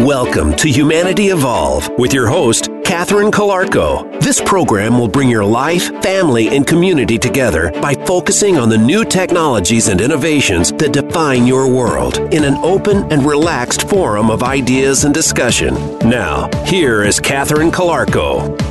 Welcome to Humanity Evolve with your host, Catherine Calarco. This program will bring your life, family, and community together by focusing on the new technologies and innovations that define your world in an open and relaxed forum of ideas and discussion. Now, here is Catherine Calarco.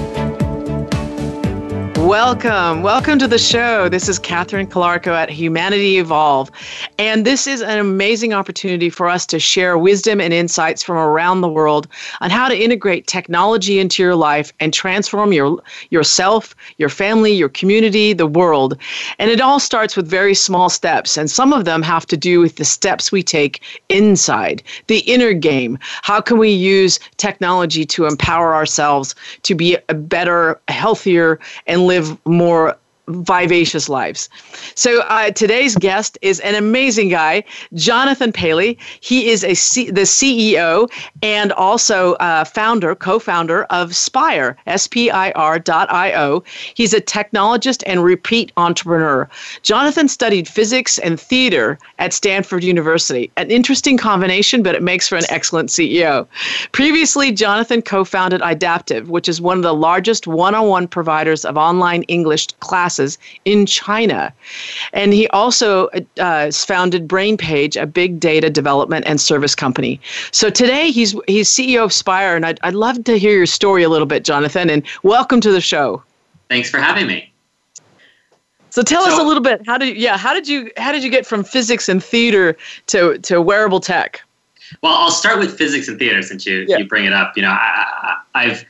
Welcome. Welcome to the show. This is Catherine Calarco at Humanity Evolve. And this is an amazing opportunity for us to share wisdom and insights from around the world on how to integrate technology into your life and transform your yourself, your family, your community, the world. And it all starts with very small steps. And some of them have to do with the steps we take inside, the inner game. How can we use technology to empower ourselves to be a better, healthier, and live more vivacious lives. So uh, today's guest is an amazing guy, Jonathan Palley. He is a C- the CEO and also uh, founder, co-founder of Spire, S-P-I-R dot I-O. He's a technologist and repeat entrepreneur. Jonathan studied physics and theater at Stanford University. An interesting combination, but it makes for an excellent CEO. Previously, Jonathan co-founded Idapted, which is one of the largest one-on-one providers of online English classes classes in China. And he also uh, founded BrainPage, a big data development and service company. So today he's he's CEO of Spire, and I'd, I'd love to hear your story a little bit, Jonathan. And welcome to the show. Thanks for having me. So tell so, us a little bit. How did yeah? How did you how did you get from physics and theater to to wearable tech? Well, I'll start with physics and theater since you yeah. you bring it up. You know, I, I've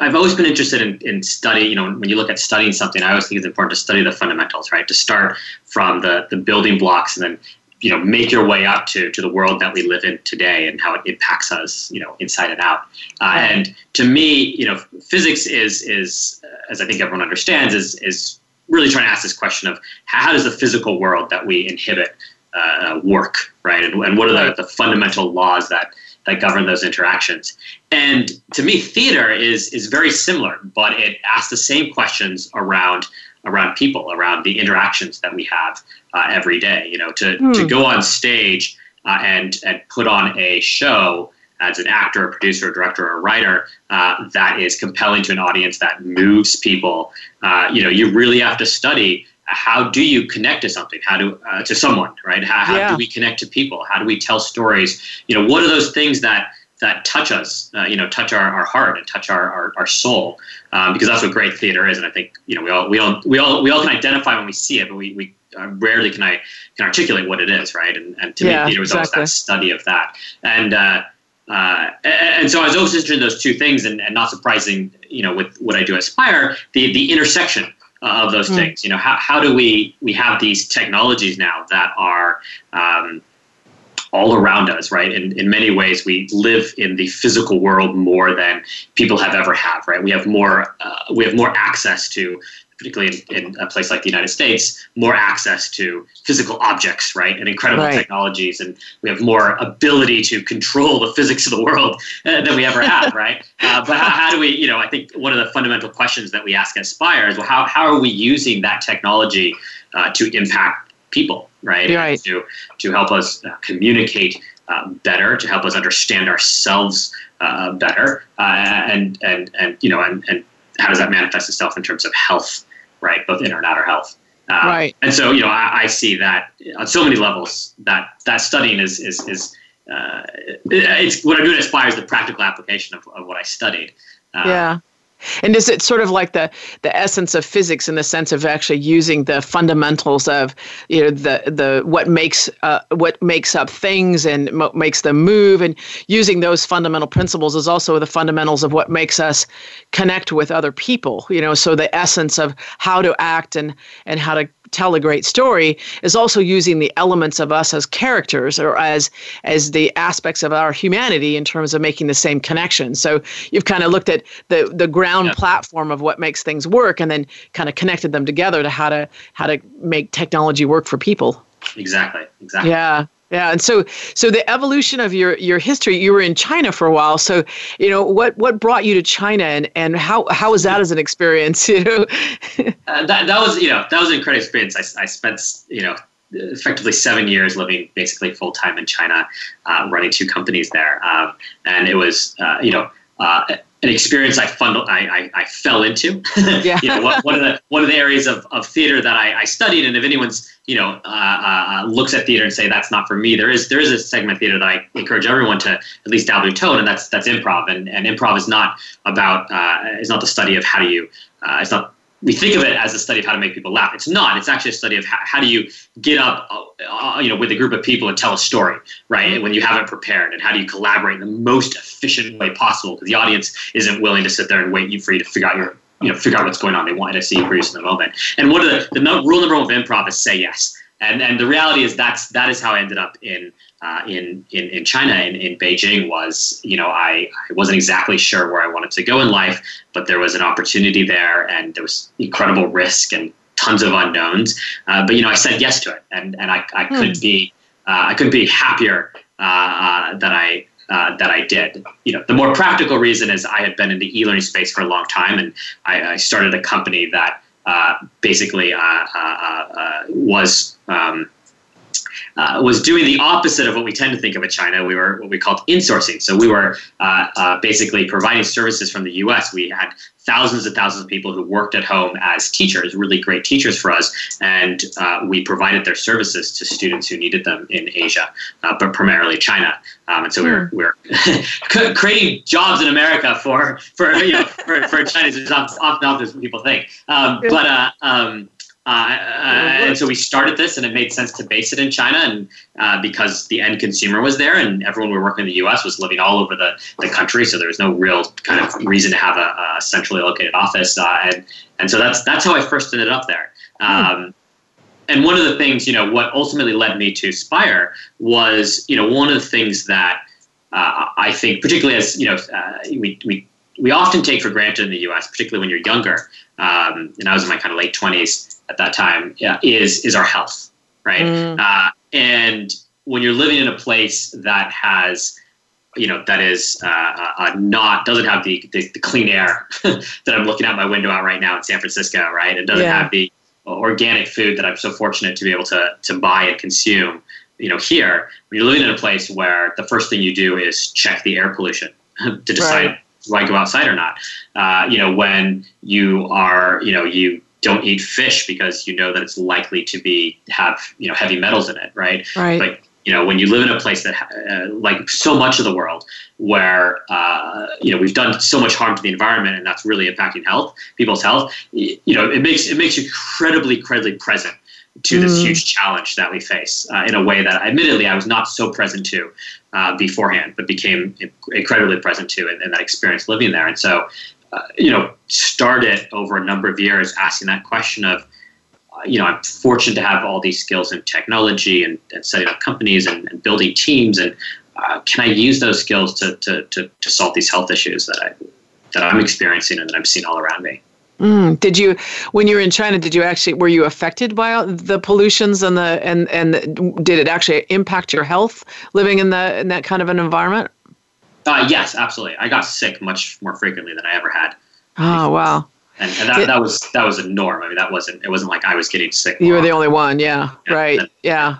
I've always been interested in, in study. You know, when you look at studying something, I always think it's important to study the fundamentals, right? To start from the the building blocks and then you know make your way up to to the world that we live in today and how it impacts us, you know, inside and out. Uh, and to me, you know, physics is is as I think everyone understands is is really trying to ask this question of how does the physical world that we inhibit uh, work, right? And, and what are the, the fundamental laws that that govern those interactions. And to me, theater is is very similar, but it asks the same questions around around people, around the interactions that we have uh, every day. You know, to mm. to go on stage uh, and and put on a show as an actor, a producer, a director, or a writer uh, that is compelling to an audience that moves people. Uh, you know, you really have to study how do you connect to something? How do uh, to someone right? How, how yeah. do we connect to people? How do we tell stories? You know what are those things that that touch us uh, you know touch our, our heart and touch our, our, our soul? Um, because that's what great theater is and i think you know we all we all we all we all can identify when we see it but we, we uh, rarely can i can articulate what it is right? And, and to yeah, me theater was exactly. always that study of that. And uh, uh, and, so I was always interested in those two things, and, and, not surprising, you know, with what I do at Spire, the the intersection of those mm. things. You know, how, how do we we have these technologies now that are um, all around us, right? In, in many ways, we live in the physical world more than people have ever have, right? We have more uh, we have more access to particularly in, in, a place like the United States, more access to physical objects, right, and incredible right. technologies, and we have more ability to control the physics of the world uh, than we ever have, right? Uh, but how, how, do we, you know, I think one of the fundamental questions that we ask at Spire is, well, how, how are we using that technology uh, to impact people, right? right. To, to help us uh, communicate uh, better, to help us understand ourselves uh, better, and, and, and, you know, and, and how does that manifest itself in terms of health right? Both inner and outer health. Um, right. And so, you know, I, I, see that on so many levels that that studying is is is uh, it's what I'm doing aspires the practical application of, of what I studied. Uh, yeah. And is it sort of like the the essence of physics in the sense of actually using the fundamentals of you know the the what makes uh, what makes up things and makes them move, and using those fundamental principles is also the fundamentals of what makes us connect with other people. You know, so the essence of how to act and and how to tell a great story is also using the elements of us as characters or as as the aspects of our humanity in terms of making the same connection. So you've kind of looked at the the ground yeah. platform of what makes things work and then kind of connected them together to how to how to make technology work for people. Exactly. Exactly. Yeah. Yeah, and so so the evolution of your your history. You were in China for a while, so you know what what brought you to China, and and how how was that as an experience? You know, uh, that that was you know that was an incredible experience. I, I spent you know effectively seven years living basically full time in China, uh, running two companies there, um, and it was uh, you know uh, an experience I, I, I, I fell into. yeah. you know, one, one, of the one of the areas of, of theater that I, I studied, and if anyone's you know uh, uh, looks at theater and say that's not for me, there is there is a segment of theater that I encourage everyone to at least dabble in tone, and that's that's improv. And, and improv is not about uh, is not the study of how do you uh, it's not we think of it as a study of how to make people laugh. It's not. It's actually a study of how, how do you get up, uh, you know, with a group of people and tell a story, right? Mm-hmm. When you haven't prepared, and how do you collaborate in the most efficient way possible? Because the audience isn't willing to sit there and wait for you to figure out your, you know, figure out what's going on. They want to see you produce in the moment. And one of the the no, rule number one of improv is say yes. And and the reality is that's that is how I ended up in uh, in, in, in China, in, in Beijing, was you know I, I wasn't exactly sure where I wanted to go in life, but there was an opportunity there, and there was incredible risk and tons of unknowns. Uh, but you know I said yes to it, and and I, I couldn't hmm. be uh, I couldn't be happier uh, uh, that I uh, that I did. You know, the more practical reason is I had been in the e-learning space for a long time, and I, I started a company that basically uh, was um, uh, was doing the opposite of what we tend to think of in China. We were what we called insourcing. So we were uh, uh, basically providing services from the U.S. We had thousands and thousands of people who worked at home as teachers, really great teachers for us, and uh, we provided their services to students who needed them in Asia, uh, but primarily China. Um, and so we were, hmm. we were creating jobs in America for for you know, for, for Chinese, which is often not as people think. Um, but uh, um, uh, uh, and so we started this, and it made sense to base it in China, and uh, because the end consumer was there, and everyone we were working in the U.S. was living all over the, the country, so there was no real kind of reason to have a, a centrally located office, uh, and and so that's that's how I first ended up there. Um, and one of the things, you know, what ultimately led me to Spire was, you know, one of the things that uh, I think, particularly as you know, uh, we we we often take for granted in the U.S., particularly when you're younger. Um, and I was in my kind of late twenties at that time yeah, is is our health, right? Mm. Uh, and when you're living in a place that has you know that is uh, uh, uh not doesn't have the, the, the clean air that I'm looking out my window out right now in San Francisco, right? It doesn't yeah. have the organic food that I'm so fortunate to be able to to buy and consume. You know, here when you're living in a place where the first thing you do is check the air pollution to decide right. Do I go outside or not. Uh, you know, when you are, you know, you don't eat fish because you know that it's likely to be have you know heavy metals in it, right? Right. Like you know when you live in a place that uh, like so much of the world where uh, you know we've done so much harm to the environment and that's really impacting health, people's health. You know it makes it makes you incredibly incredibly present to this mm. huge challenge that we face uh, in a way that admittedly I was not so present to uh, beforehand, but became incredibly present to in, in that experience living there. And so uh, you know, started over a number of years asking that question of, uh, you know, I'm fortunate to have all these skills in technology and, and setting up companies and, and building teams, and uh, can I use those skills to, to, to, to, solve these health issues that I that I'm experiencing and that I'm seeing all around me? Mm. Did you, when you were in China, did you actually were you affected by the pollutions and the and and did it actually impact your health living in the in that kind of an environment? Uh, yes, absolutely. I got sick much more frequently than I ever had. Oh wow! And, and that, that was that was a norm. I mean, that wasn't it wasn't like I was getting sick. You were the only one. Yeah. yeah right. Yeah.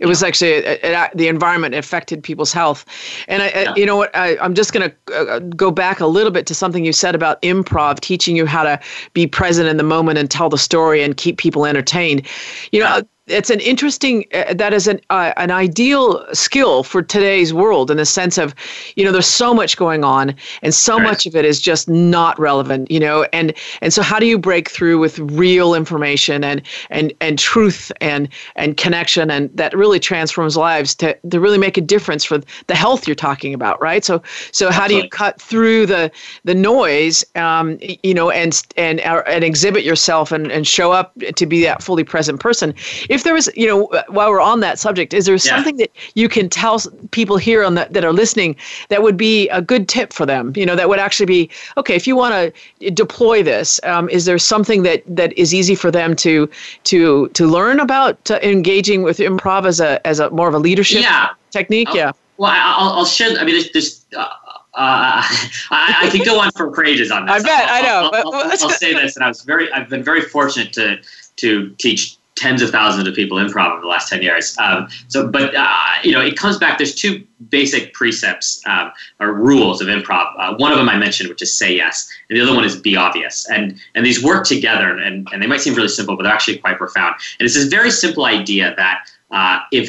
It was actually it, it, uh, the environment affected people's health, and I, yeah. you know what? I, am just going to uh, uh, go back a little bit to something you said about improv, teaching you how to be present in the moment and tell the story and keep people entertained. You know, yeah uh, it's an interesting uh, that is an uh, an ideal skill for today's world in the sense of you know there's so much going on and so right. much of it is just not relevant you know and and so how do you break through with real information and and and truth and and connection and that really transforms lives to to really make a difference for the health you're talking about right so so how do you cut through the the noise um, you know and and uh, and exhibit yourself and and show up to be that fully present person if if there was, you know, while we're on that subject, is there yeah. something that you can tell people here on the, that are listening that would be a good tip for them? You know, that would actually be okay if you want to deploy this. Um, is there something that that is easy for them to to to learn about uh, engaging with improv as a as a more of a leadership yeah. technique? I'll, yeah. Well, I'll, I'll share. I mean, there's, there's uh, uh, I, I could go on for, for ages on this. I bet. I'll, I know. I'll, I'll, I'll, say this, and I was very, I've been very fortunate to to teach tens of thousands of people improv over the last 10 years. Um, so, but, uh, you know, it comes back, there's two basic precepts um, or rules of improv. Uh, one of them I mentioned, which is say yes, and the other one is be obvious. And, and these work together, and, and they might seem really simple, but they're actually quite profound. And it's this very simple idea that uh, if,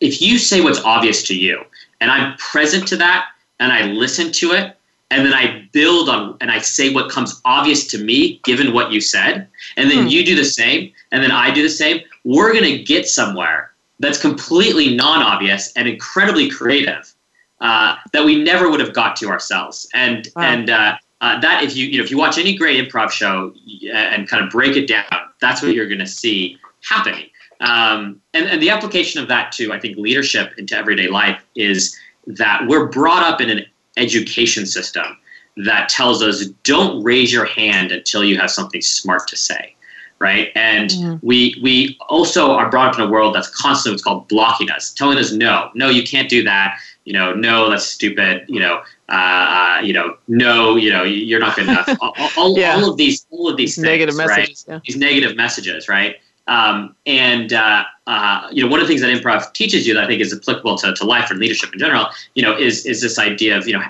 if you say what's obvious to you, and I'm present to that, and I listen to it, and then I build on and I say what comes obvious to me given what you said, and then hmm. you do the same, and then I do the same, we're going to get somewhere that's completely non-obvious and incredibly creative uh, that we never would have got to ourselves. And wow. and uh, uh, that if you you know if you watch any great improv show and kind of break it down, that's what you're going to see happening. Um, and and the application of that to I think leadership into everyday life is that we're brought up in an education system that tells us don't raise your hand until you have something smart to say right and yeah. we we also are brought up in a world that's constantly what's called blocking us telling us no no you can't do that you know no that's stupid you know uh, you know no you know you're not good enough all, all, yeah. all, of these all of these things, negative messages right? yeah. these negative messages right um, and uh, uh, you know, one of the things that improv teaches you that I think is applicable to, to life and leadership in general, you know, is is this idea of you know,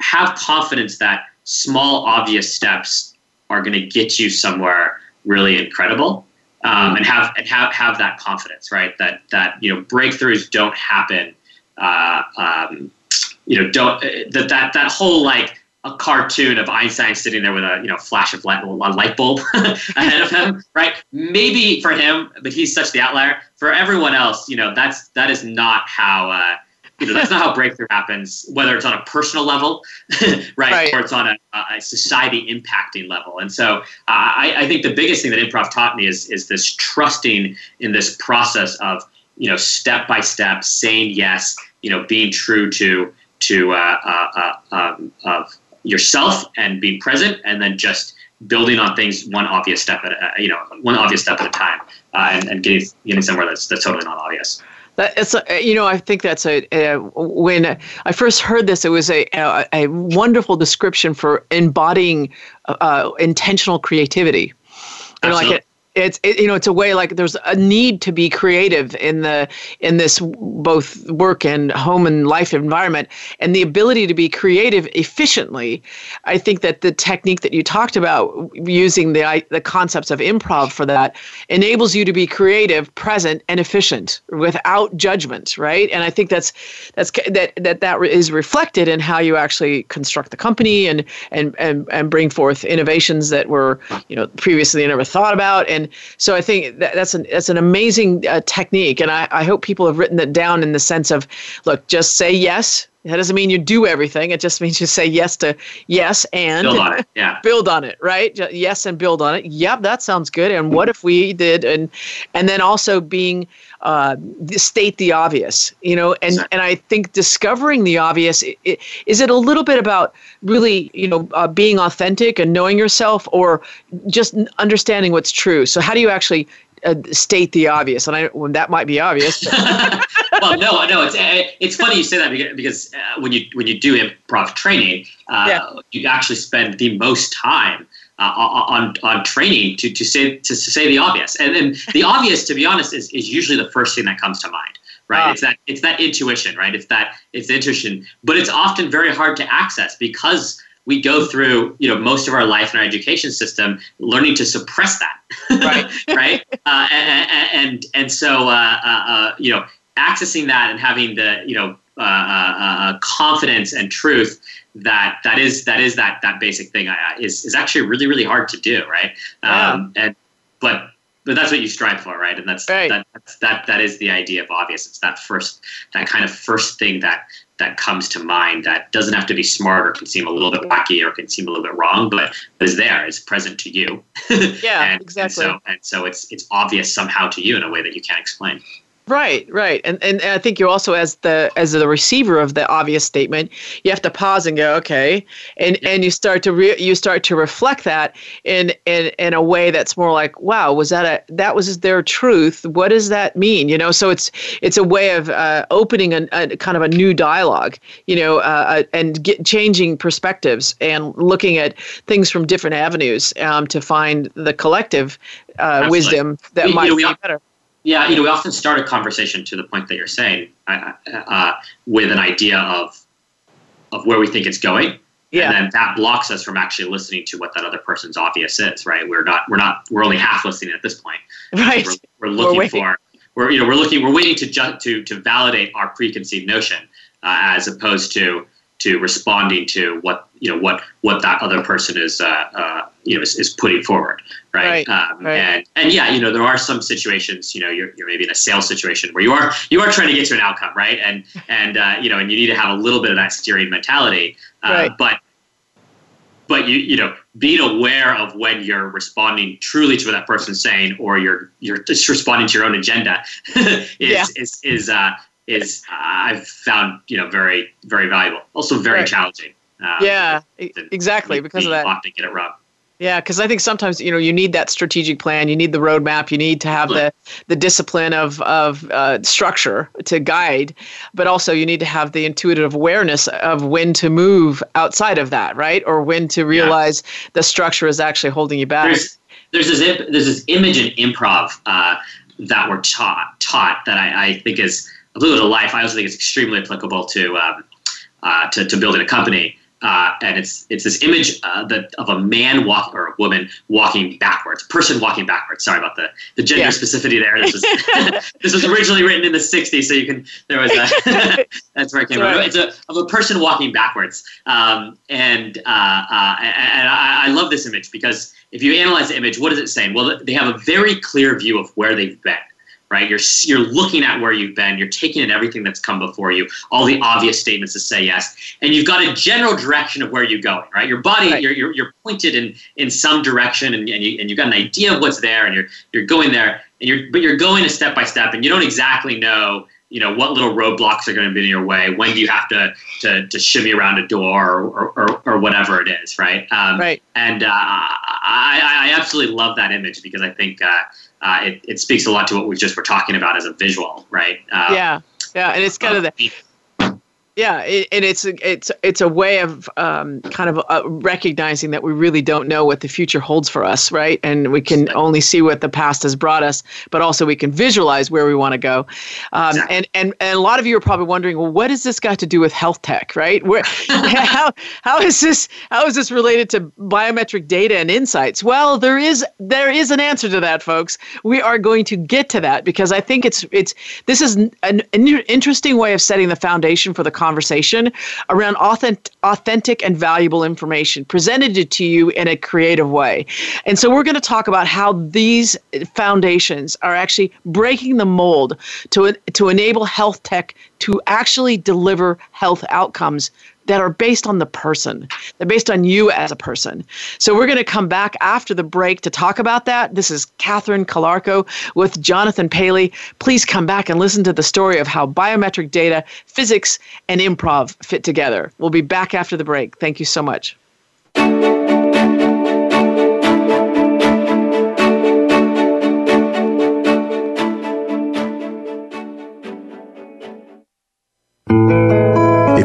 have confidence that small obvious steps are going to get you somewhere really incredible, um, and have and have have that confidence, right? That that you know, breakthroughs don't happen. Uh, um, you know, don't that that that whole like a cartoon of Einstein sitting there with a you know flash of light, a light bulb ahead of him, right? Maybe for him, but he's such the outlier. For everyone else, you know, that's that is not how uh, you know that's not how breakthrough happens. Whether it's on a personal level, right, right, or it's on a, a society impacting level. And so, uh, I, I think the biggest thing that improv taught me is is this trusting in this process of you know step by step saying yes, you know, being true to to uh, uh, uh um, of yourself and being present, and then just building on things one obvious step at a, you know one obvious step at a time, uh, and, and getting getting somewhere that's that's totally not obvious. That, it's a, you know I think that's a, a, when I first heard this it was a a, a wonderful description for embodying uh, intentional creativity. You know, like it, it's it, you know it's a way like there's a need to be creative in the in this both work and home and life environment. And the ability to be creative efficiently i think that the technique that you talked about using the the concepts of improv for that enables you to be creative present and efficient without judgment right? And i think that's that's that that that is reflected in how you actually construct the company and and and, and bring forth innovations that were you know previously never thought about. And and so I think that, that's an that's an amazing uh, technique, and I, I hope people have written that down in the sense of, look, just say yes. That doesn't mean you do everything. It just means you say yes to yes and build on it. Yeah. build on it, right? Yes and build on it. Yep, that sounds good. And what if we did? And and then also being uh, state the obvious, you know, and, exactly. and I think discovering the obvious, it, is it a little bit about really, you know, uh, being authentic and knowing yourself or just understanding what's true? So how do you actually uh, state the obvious? And I, well, that might be obvious. well, no, no, it's, it's funny you say that because, because uh, when you, when you do improv training, uh, yeah. you actually spend the most time uh, on on training to to say to, to say the obvious. And then the obvious, to be honest, is is usually the first thing that comes to mind. Right? Uh, it's that it's that intuition, right? It's that it's intuition, but it's often very hard to access because we go through you know most of our life in our education system learning to suppress that right right uh, and, and and so uh, uh, uh, you know accessing that and having the you know uh, uh, confidence and truth that that is that is that that basic thing is is actually really really hard to do, right? Yeah. Um, and but but that's what you strive for, right? And that's, right. that that's, that that is the idea of obvious. It's that first that kind of first thing that that comes to mind that doesn't have to be smart or can seem a little bit wacky or can seem a little bit wrong, but is there, is present to you. Yeah, and, exactly. And so, and so it's it's obvious somehow to you in a way that you can't explain. Right, right, and, and I think you also, as the as the receiver of the obvious statement, you have to pause and go, okay, and and you start to re- you start to reflect that in in in a way that's more like, wow, was that a that was their truth? What does that mean? You know, so it's it's a way of uh, opening a, a, kind of a new dialogue, you know, uh, uh, and get, changing perspectives and looking at things from different avenues um, to find the collective uh, wisdom that we, might you know, be better. Yeah, you know, we often start a conversation to the point that you're saying uh, uh, with an idea of of where we think it's going, yeah. and then that blocks us from actually listening to what that other person's obvious is. Right? We're not. We're not. We're only half listening at this point. Right. We're, we're looking we're for. We're you know we're looking. We're waiting to ju- to to validate our preconceived notion uh, as opposed to to responding to what you know what what that other person is uh, uh, you know is, is, putting forward right, right, um, right, and and yeah you know there are some situations you know you're, you're maybe in a sales situation where you are you are trying to get to an outcome right and and uh, you know and you need to have a little bit of that steering mentality uh, right. but but you you know being aware of when you're responding truly to what that person's saying or you're you're just responding to your own agenda is, yeah. is is uh is I've found you know very very valuable. Also very right. challenging. Uh, yeah, exactly because of that. Often get it wrong. Yeah, because I think sometimes you know you need that strategic plan, you need the roadmap, you need to have the the discipline of of uh, structure to guide, but also you need to have the intuitive awareness of when to move outside of that, right, or when to realize yeah. the structure is actually holding you back. There's, there's this there's this image in improv uh, that we're taught taught that I, I think is a little bit of life. I also think it's extremely applicable to um, uh, to, to building a company. Uh, and it's it's this image uh, that of a man walk or a woman walking backwards, person walking backwards. Sorry about the the gender yeah. specificity there. This was this was originally written in the '60s, so you can there was a, that's where it came from. It's a of a person walking backwards, um, and uh, uh, and I, I love this image because if you analyze the image, what is it saying? Well, they have a very clear view of where they've been right? You're you're looking at where you've been, you're taking in everything that's come before you, all the obvious statements to say yes, and you've got a general direction of where you're going, right? Your body, right. You're, you're, you're pointed in in some direction, and, and you and you've got an idea of what's there, and you're you're going there, and you're but you're going a step by step, and you don't exactly know. You know what little roadblocks are going to be in your way. When do you have to to, to shimmy around a door or, or, or whatever it is, right? Um, right. And uh, I, I absolutely love that image because I think uh, uh, it, it speaks a lot to what we just were talking about as a visual, right? Um, yeah, yeah, and it's kind of the yeah, it, and it's it's it's a way of um, kind of uh, recognizing that we really don't know what the future holds for us, right? And we can only see what the past has brought us, but also we can visualize where we want to go. Um, and, and and a lot of you are probably wondering, well, what does this got to do with health tech, right? Where how how is this how is this related to biometric data and insights? Well, there is there is an answer to that, folks. We are going to get to that because I think it's it's this is an, an interesting way of setting the foundation for the conversation around authentic, authentic and valuable information presented to you in a creative way. And so we're going to talk about how these foundations are actually breaking the mold to, to enable health tech to actually deliver health outcomes that are based on the person. They're based on you as a person. So we're going to come back after the break to talk about that. This is Catherine Calarco with Jonathan Palley. Please come back and listen to the story of how biometric data, physics, and improv fit together. We'll be back after the break. Thank you so much.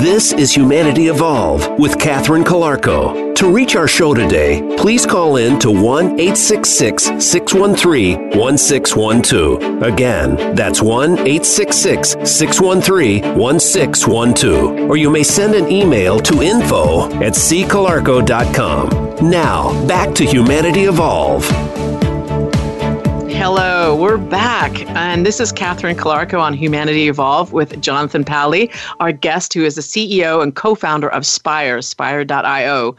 This is Humanity Evolve with Catherine Calarco. To reach our show today, please call in to 1 866 613 1612. Again, that's 1 866 613 1612. Or you may send an email to info at ccalarco.com. Now, back to Humanity Evolve. Hello, we're back. And this is Catherine Calarco on Humanity Evolve with Jonathan Palley, our guest who is the CEO and co founder of Spire, spire.io.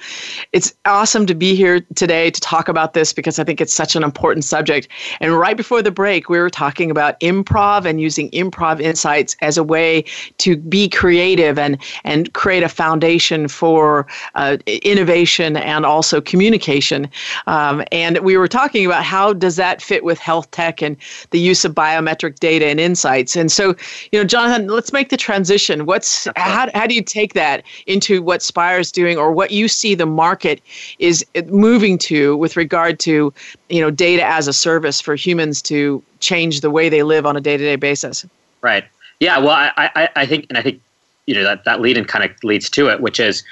It's awesome to be here today to talk about this because I think it's such an important subject. And right before the break, we were talking about improv and using improv insights as a way to be creative and, and create a foundation for uh, innovation and also communication. Um, and we were talking about how does that fit with health tech and the use of biometric data and insights. And so, you know, Jonathan, let's make the transition. What's how, how do you take that into what Spire is doing or what you see the market is moving to with regard to, you know, data as a service for humans to change the way they live on a day-to-day basis? Right. Yeah. Well, I, I, I think, and I think, you know, that, that lead in kind of leads to it, which is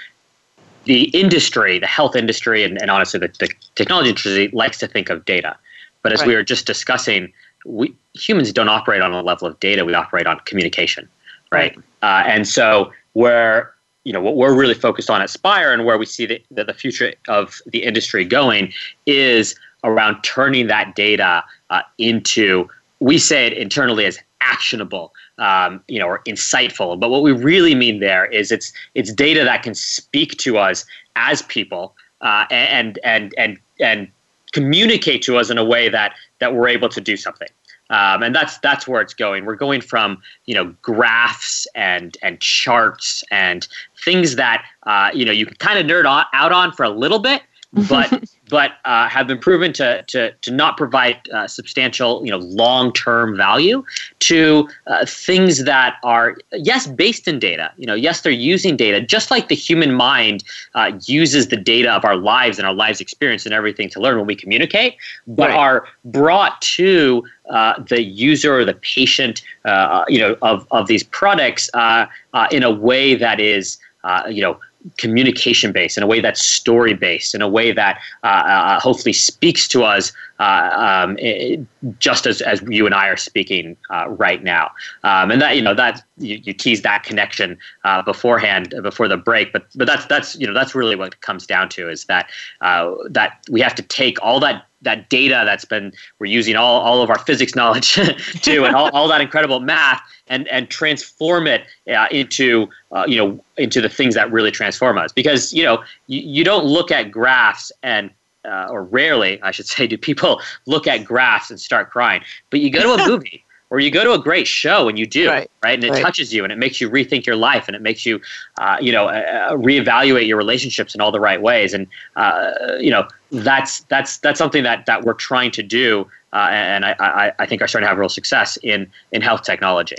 the industry, the health industry, and, and honestly, the, the technology industry likes to think of data. But as right. we were just discussing, we humans don't operate on a level of data. We operate on communication, right? right. Uh, and so where you know what we're really focused on at Spire and where we see the, the, the future of the industry going is around turning that data uh, into we say it internally as actionable um, you know or insightful but what we really mean there is it's it's data that can speak to us as people uh, and and and and communicate to us in a way that that we're able to do something. Um, and that's that's where it's going. We're going from you know graphs and and charts and things that uh, you know you can kind of nerd out on for a little bit, but but uh, have been proven to to to not provide uh, substantial you know long term value to uh, things that are yes based in data. You know yes they're using data just like the human mind uh, uses the data of our lives and our lives experience and everything to learn when we communicate, but right. are brought to uh, the user or the patient, uh, you know, of, of these products uh, uh in a way that is, uh, you know, communication based, in a way that's story based, in a way that uh, uh, hopefully speaks to us uh, um, it, just as, as you and I are speaking uh, right now. Um, and that you know that you, you tease that connection uh, beforehand before the break, but but that's that's you know that's really what it comes down to is that uh, that we have to take all that that data that's been we're using all, all of our physics knowledge to and all, all that incredible math and and transform it uh, into uh, you know into the things that really transform us. Because you know you, you don't look at graphs and uh, or rarely I should say do people look at graphs and start crying. But you go to a movie or you go to a great show and you do right, right? and it right. touches you and it makes you rethink your life and it makes you uh, you know uh, uh, reevaluate your relationships in all the right ways. And uh, you know that's that's that's something that that we're trying to do uh, and I, I, I think are starting to have real success in in health technology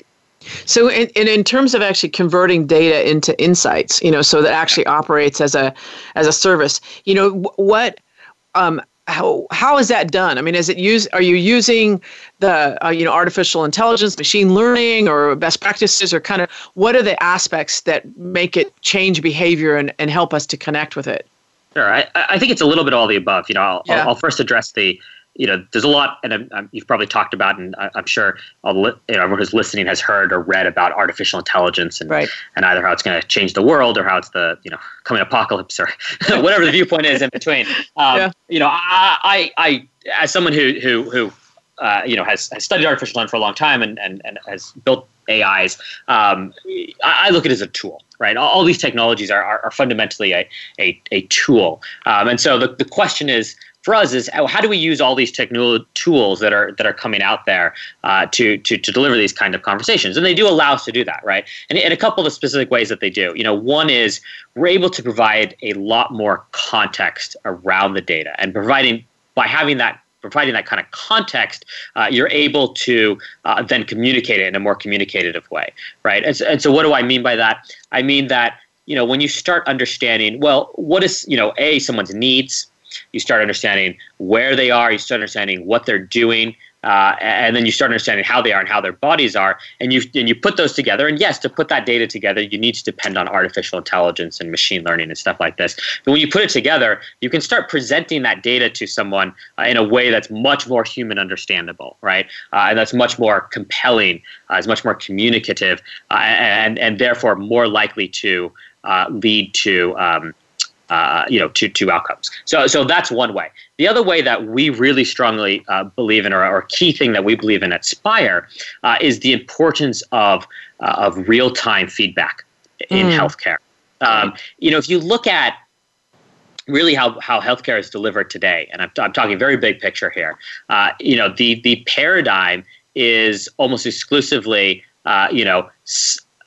so, in, in, in terms of actually converting data into insights, you know, so that actually operates as a as a service, you know, what, um, how how is that done? I mean, is it use? Are you using the uh, you know artificial intelligence, machine learning, or best practices, or kind of what are the aspects that make it change behavior and, and help us to connect with it? Sure, I, I think it's a little bit all the above. You know, I'll, yeah. I'll, I'll first address the you know, there's a lot, and you've probably talked about, and I, am sure all, you know, everyone who's listening has heard or read about artificial intelligence and, right. and either how it's going to change the world or how it's the, you know, coming apocalypse or whatever the viewpoint is in between. Um, yeah. You know, I, I, I, as someone who, who, who uh, you know, has, has studied artificial intelligence for a long time and, and, and has built AIs, um, I, I look at it as a tool right? All, all these technologies are, are, are, fundamentally a, a, a tool. Um, and so the, the question is, for us is how do we use all these technical tools that are that are coming out there uh, to, to to deliver these kind of conversations, and they do allow us to do that, right? And, in a couple of specific ways that they do. You know, one is we're able to provide a lot more context around the data, and providing by having that providing that kind of context, uh, you're able to uh, then communicate it in a more communicative way, right? And so, and so, what do I mean by that? I mean that you know when you start understanding, well, what is you know a someone's needs, you start understanding where they are, you start understanding what they're doing, uh, and then you start understanding how they are and how their bodies are, and you and you put those together. And yes, to put that data together, you need to depend on artificial intelligence and machine learning and stuff like this. But when you put it together, you can start presenting that data to someone uh, in a way that's much more human understandable, right? Uh, and that's much more compelling, uh, is much more communicative, uh, and and therefore more likely to uh, lead to um, uh, you know, to, to outcomes. So, so that's one way. The other way that we really strongly uh, believe in, or, or key thing that we believe in at Spire, uh, is the importance of uh, of real time feedback in mm. healthcare. Um, you know, if you look at really how, how healthcare is delivered today, and I'm, I'm talking very big picture here. Uh, you know, the the paradigm is almost exclusively, uh, you know,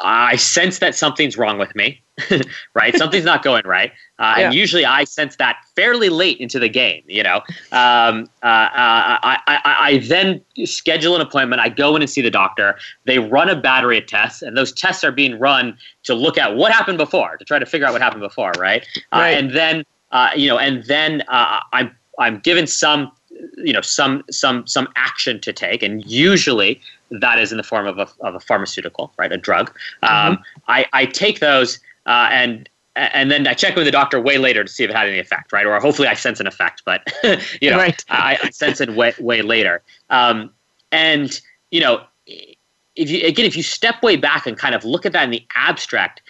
I sense that something's wrong with me. right? Something's not going right. Uh, yeah. And usually I sense that fairly late into the game, you know. Um, uh, uh, I, I, I, then schedule an appointment. I go in and see the doctor. They run a battery of tests, and those tests are being run to look at what happened before, to try to figure out what happened before, right? Uh, right. and then, uh, you know, and then uh, I'm, I'm given some you know some some some action to take and usually that is in the form of a, of a pharmaceutical right a drug mm-hmm. um, I, I take those uh, and and then I check with the doctor way later to see if it had any effect, right? Or hopefully I sense an effect, but you know, right. I, I, sense it way way later. Um, and you know, if you again, if you step way back and kind of look at that in the abstract,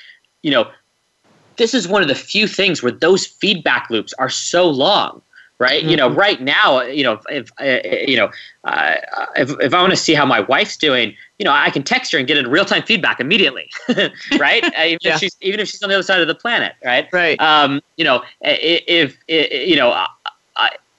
you know, this is one of the few things where those feedback loops are so long right? Mm-hmm. You know, mm-hmm. right now, you know, if, if uh, you know, uh, if if I want to see how my wife's doing, you know, I can text her and get a real time feedback immediately, right? even yeah. if she's even if she's on the other side of the planet, right? Right. Um, you know, if, if you know,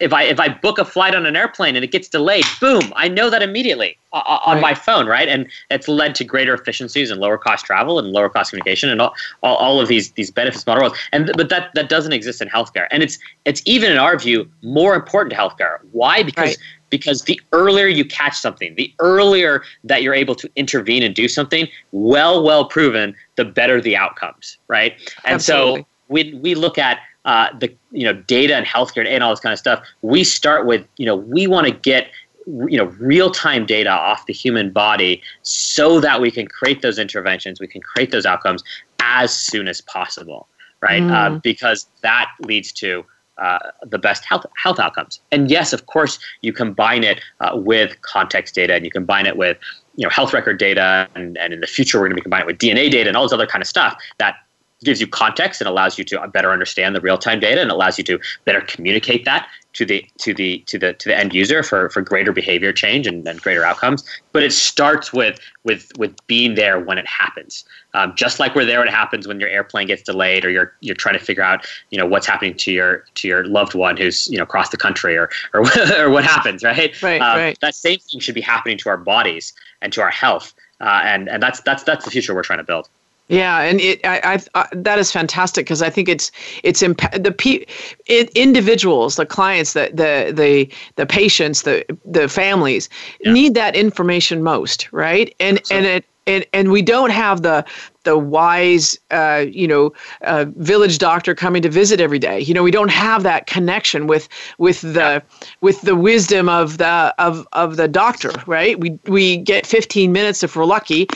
if I if I book a flight on an airplane and it gets delayed, boom, I know that immediately uh, uh, on right. my phone, right? And it's led to greater efficiencies and lower cost travel and lower cost communication and all, all, all of these these benefits models. And but that that doesn't exist in healthcare, and it's it's even in our view more important to healthcare. Why? Because right. because the earlier you catch something, the earlier that you're able to intervene and do something, well well proven, the better the outcomes, right? And Absolutely. so when we look at uh, the you know data and healthcare and all this kind of stuff, we start with you know we want to get you know real time data off the human body so that we can create those interventions, we can create those outcomes as soon as possible, right? Mm. Uh, because that leads to uh, the best health health outcomes. And yes, of course, you combine it uh, with context data, and you combine it with you know health record data, and, and in the future we're going to be combining it with DNA data and all this other kind of stuff that gives you context and allows you to better understand the real-time data and allows you to better communicate that to the to the to the to the end user for for greater behavior change and, and greater outcomes. But it starts with with with being there when it happens. Um, just like we're there when it happens when your airplane gets delayed or you're you're trying to figure out you know what's happening to your to your loved one who's you know across the country or or, or what happens right? Right, um, right. that same thing should be happening to our bodies and to our health. Uh, and and that's that's that's the future we're trying to build yeah, and it, I, I, I that is fantastic because I think it's it's imp- the pe- it, individuals, the clients, the the the the patients, the the families yeah. need that information most, right? And so, and it and and we don't have the the wise uh, you know uh, village doctor coming to visit every day you know we don't have that connection with with the with the wisdom of the of of the doctor right we we get 15 minutes if we're lucky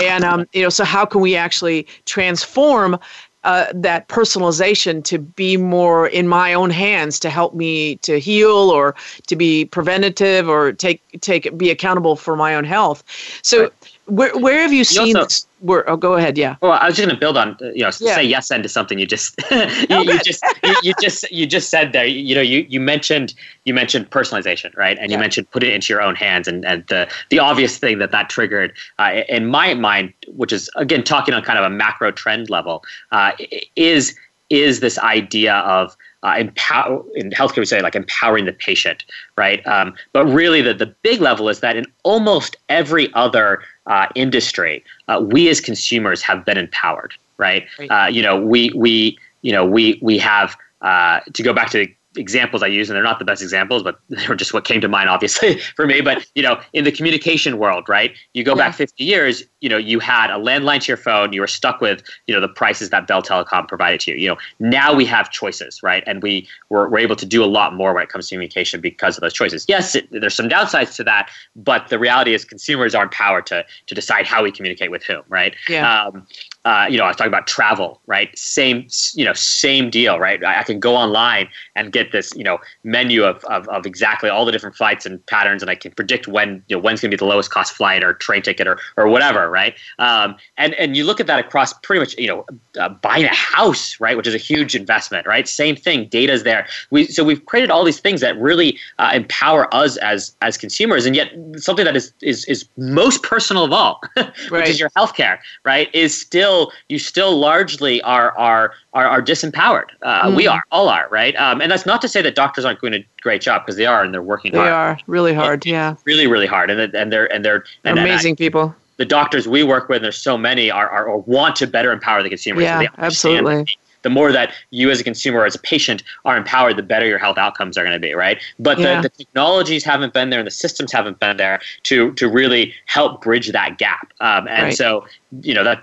and um, you know so how can we actually transform uh, that personalization to be more in my own hands to help me to heal or to be preventative or take take be accountable for my own health. So right. Where where have you seen also, this? Where, oh, go ahead. Yeah. Well, I was just going to build on you know yeah. say yes and to something you just you, you just you, you, just you just said there. You, you, know you you mentioned you mentioned personalization right, and yeah. you mentioned put it into your own hands, and and the the obvious thing that that triggered uh, in my mind, which is again talking on kind of a macro trend level, uh, is is this idea of uh, empower in healthcare we say like empowering the patient right um, but really the, the big level is that in almost every other uh, industry uh, we as consumers have been empowered right, right. Uh, you know we we you know we we have uh, to go back to examples I use, and they're not the best examples, but they were just what came to mind, obviously, for me. But you know, in the communication world, right? You go yeah. back 50 years, you know, you had a landline to your phone, you were stuck with, you know, the prices that Bell Telecom provided to you. You know, now we have choices, right? And we we're, we're able to do a lot more when it comes to communication because of those choices. Yes, it, there's some downsides to that, but the reality is consumers are empowered to to decide how we communicate with whom, right? Yeah. Um, uh, you know, I was talking about travel, right? Same, you know, same deal, right? I, I, can go online and get this, you know, menu of, of, of exactly all the different flights and patterns, and I can predict when, you know, when's going to be the lowest cost flight or train ticket or, or whatever, right? Um, and and you look at that across pretty much, you know, uh, buying a house, right, which is a huge investment, right? Same thing, data's there. We so we've created all these things that really uh, empower us as as consumers, and yet something that is is is most personal of all, which is your healthcare, right, is still still you still largely are are are, are disempowered. Uh, mm. We are all are right, um, and that's not to say that doctors aren't doing a great job because they are and they're working they hard. They are really hard, and, yeah, really really hard, and and they're and they're and, amazing and I, people. The doctors we work with, and there's so many, are, are, are want to better empower the consumer. Yeah, so absolutely the more that you as a consumer or as a patient are empowered, the better your health outcomes are going to be, right? But yeah. the, the, technologies haven't been there and the systems haven't been there to to really help bridge that gap. Um, and right. so, you know, that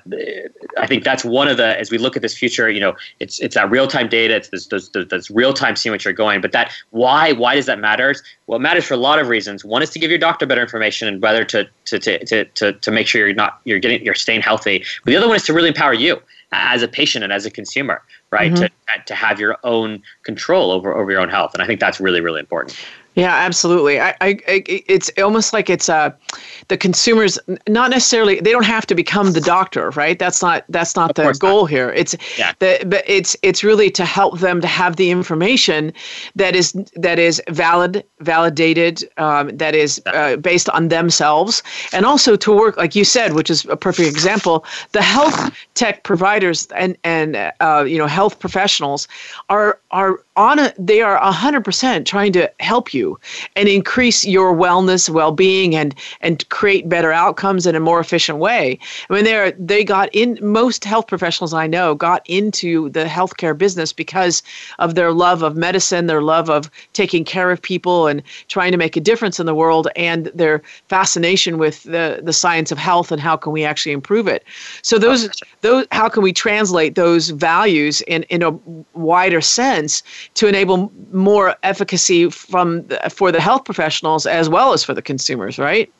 I think that's one of the as we look at this future, you know, it's it's that real time data, it's this, this, this real time seeing what you're going. But that why why does that matter? Well, it matters for a lot of reasons. One is to give your doctor better information and whether to to to to to, to make sure you're not you're getting you're staying healthy. But the other one is to really empower you as a patient and as a consumer, right? Mm-hmm. To, to have your own control over, over your own health. And I think that's really, really important. Yeah, absolutely. I, I, it's almost like it's uh, the consumers not necessarily they don't have to become the doctor, right? That's not that's not of the goal not. here. It's yeah. the but it's it's really to help them to have the information that is that is valid, validated, um, that is uh, based on themselves, and also to work like you said, which is a perfect example. The health tech providers and and uh, you know health professionals are are on a, they are 100% trying to help you and increase your wellness well-being and and create better outcomes in a more efficient way. I mean they they got in most health professionals i know got into the healthcare business because of their love of medicine their love of taking care of people and trying to make a difference in the world and their fascination with the the science of health and how can we actually improve it. So those those how can we translate those values in in a wider sense to enable more efficacy from the, for the health professionals as well as for the consumers, right?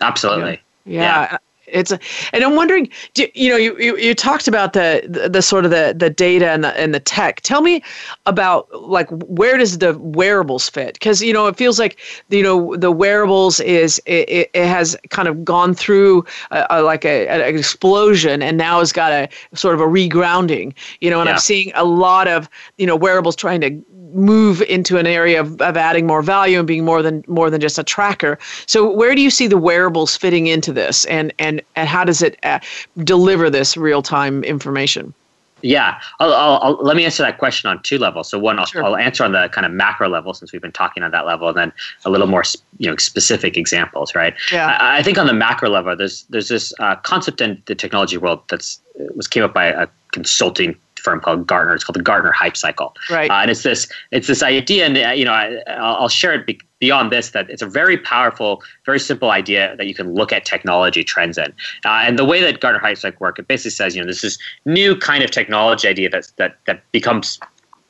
Absolutely. yeah. yeah it's a, and I'm wondering, do, you know, you, you, you talked about the, the, the sort of the the data and the and the tech. Tell me about like where does the wearables fit? Because you know, it feels like you know the wearables is it, it has kind of gone through a, a, like a, an explosion and now has got a sort of a regrounding. You know, and yeah. I'm seeing a lot of you know wearables trying to move into an area of, of adding more value and being more than more than just a tracker. So where do you see the wearables fitting into this, and and and how does it uh, deliver this real time information? Yeah, I'll, I'll, I'll, let me answer that question on two levels. So one, I'll, sure. I'll, answer on the kind of macro level since we've been talking on that level, and then a little more you know specific examples, right? Yeah. I, I think on the macro level, there's there's this uh, concept in the technology world that's was came up by a consulting firm called Gartner. It's called the Gartner Hype Cycle. Right. Uh, and it's this it's this idea, and uh, you know, I, will share it be, beyond this that it's a very powerful, very simple idea that you can look at technology trends in. Uh, and the way that Gartner Hype Cycle work, it basically says, you know, this is new kind of technology idea that that that becomes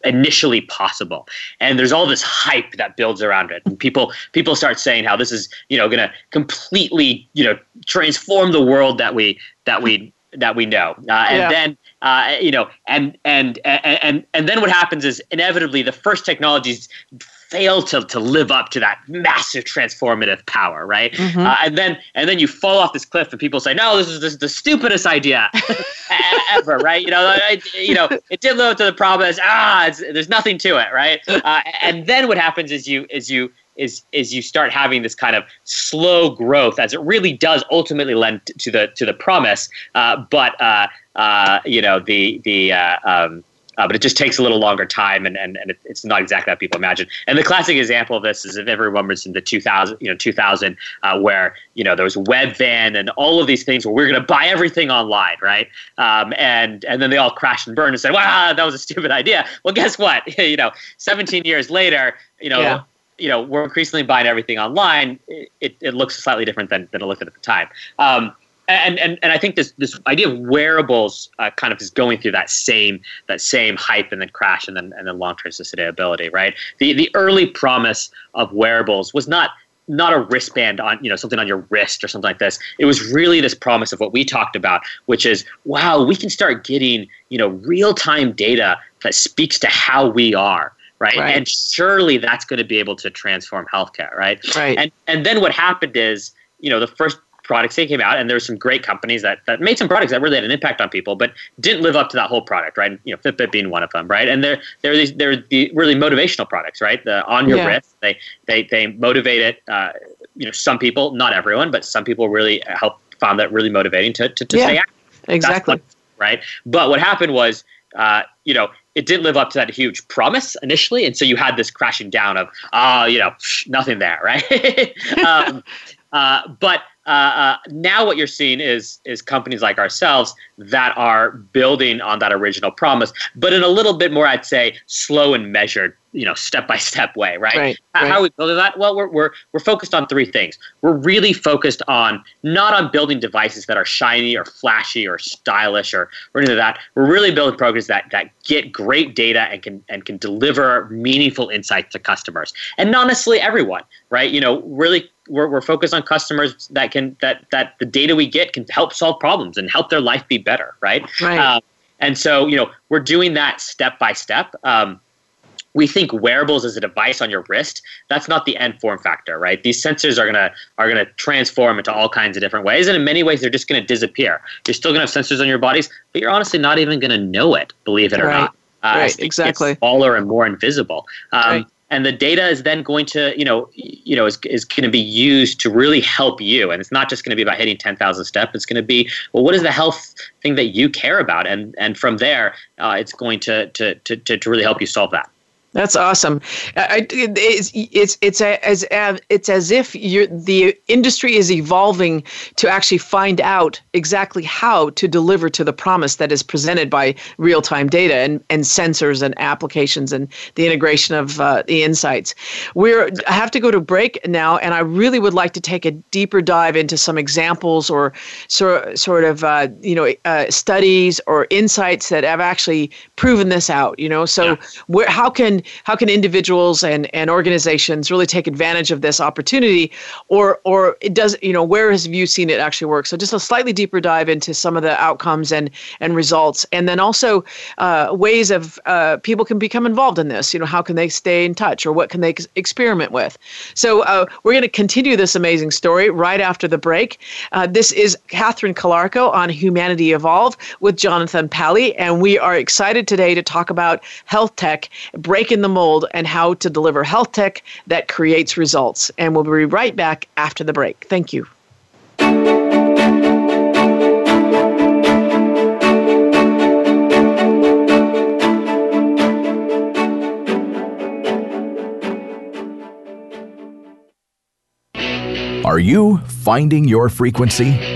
initially possible and there's all this hype that builds around it and people people start saying how this is you know going to completely you know transform the world that we that we that we know uh, and yeah. then uh, you know, and, and and and then what happens is inevitably the first technologies fail to, to live up to that massive transformative power, right? Mm-hmm. Uh, and then and then you fall off this cliff, and people say, "No, this is, this is the stupidest idea ever," right? You know, I, you know, it did live up to the promise. Ah, there's nothing to it, right? Uh, and then what happens is you is you is is you start having this kind of slow growth as it really does ultimately lend to the to the promise, uh, but uh, uh, you know the the uh, um, uh, but it just takes a little longer time, and, and, and it, it's not exactly how people imagine. And the classic example of this is if everyone was in the 2000, you know, 2000, uh, where you know there was Webvan and all of these things where we're going to buy everything online, right? Um, and and then they all crashed and burned and said, "Wow, that was a stupid idea." Well, guess what? you know, 17 years later, you know. Yeah you know, we're increasingly buying everything online. It, it looks slightly different than, than it looked at the time. Um, and, and and I think this this idea of wearables uh, kind of is going through that same that same hype and then crash and then and then long term sustainability, right? The the early promise of wearables was not not a wristband on you know something on your wrist or something like this it was really this promise of what we talked about which is wow we can start getting you know real time data that speaks to how we are right? right? And surely that's going to be able to transform healthcare, right? Right. And and then what happened is, you know, the first products they came out, and there were some great companies that, that made some products that really had an impact on people, but didn't live up to that whole product, right? You know, Fitbit being one of them, right? And they're they're these they're the really motivational products, right? The on your yeah. wrist, they they they motivated, uh, you know, some people, not everyone, but some people really help found that really motivating to to, to yeah, stay active. Exactly. right. But what happened was, uh, you know, it didn't live up to that huge promise initially, and so you had this crashing down of, oh, you know, nothing there, right? um, uh, but uh, uh, now what you're seeing is is companies like ourselves that are building on that original promise, but in a little bit more, I'd say, slow and measured, you know, step by step way, right? right, How, right. how are we build that? Well, we're, we're we're focused on three things. We're really focused on not on building devices that are shiny or flashy or stylish or, or anything like that. We're really building programs that that get great data and can and can deliver meaningful insights to customers, and not necessarily everyone, right? You know, really we're, we're focused on customers that can that that the data we get can help solve problems and help their life be better, right? Right. Um, and so you know we're doing that step by step. Um, we think wearables as a device on your wrist that's not the end form factor right? These sensors are going to are going to transform into all kinds of different ways and in many ways they're just going to disappear. You're still going to have sensors on your bodies but you're honestly not even going to know it believe it or right. not uh, right exactly. smaller and more invisible. Um, right. and the data is then going to you know you know is, is going to be used to really help you and it's not just going to be about hitting 10,000 steps it's going to be well what is the health thing that you care about? And and from there uh, it's going to, to to to really help you solve that that's awesome. I, it's it's it's as it's as if the industry is evolving to actually find out exactly how to deliver to the promise that is presented by real time data and, and sensors and applications and the integration of uh, the insights. We're I have to go to break now, and I really would like to take a deeper dive into some examples or sort sort of uh, you know uh, studies or insights that have actually proven this out. You know, so yeah. where how can how can individuals and, and organizations really take advantage of this opportunity? Or or it does you know where have you seen it actually work? So just a slightly deeper dive into some of the outcomes and and results. And then also uh, ways of uh, people can become involved in this. You know how can they stay in touch or what can they experiment with? So uh, we're going to continue this amazing story right after the break. Uh, this is catherine calarco on humanity evolve with jonathan palley and we are excited today to talk about health tech breaking the mold and how to deliver health tech that creates results. And we'll be right back after the break. Thank you. Are you finding your frequency?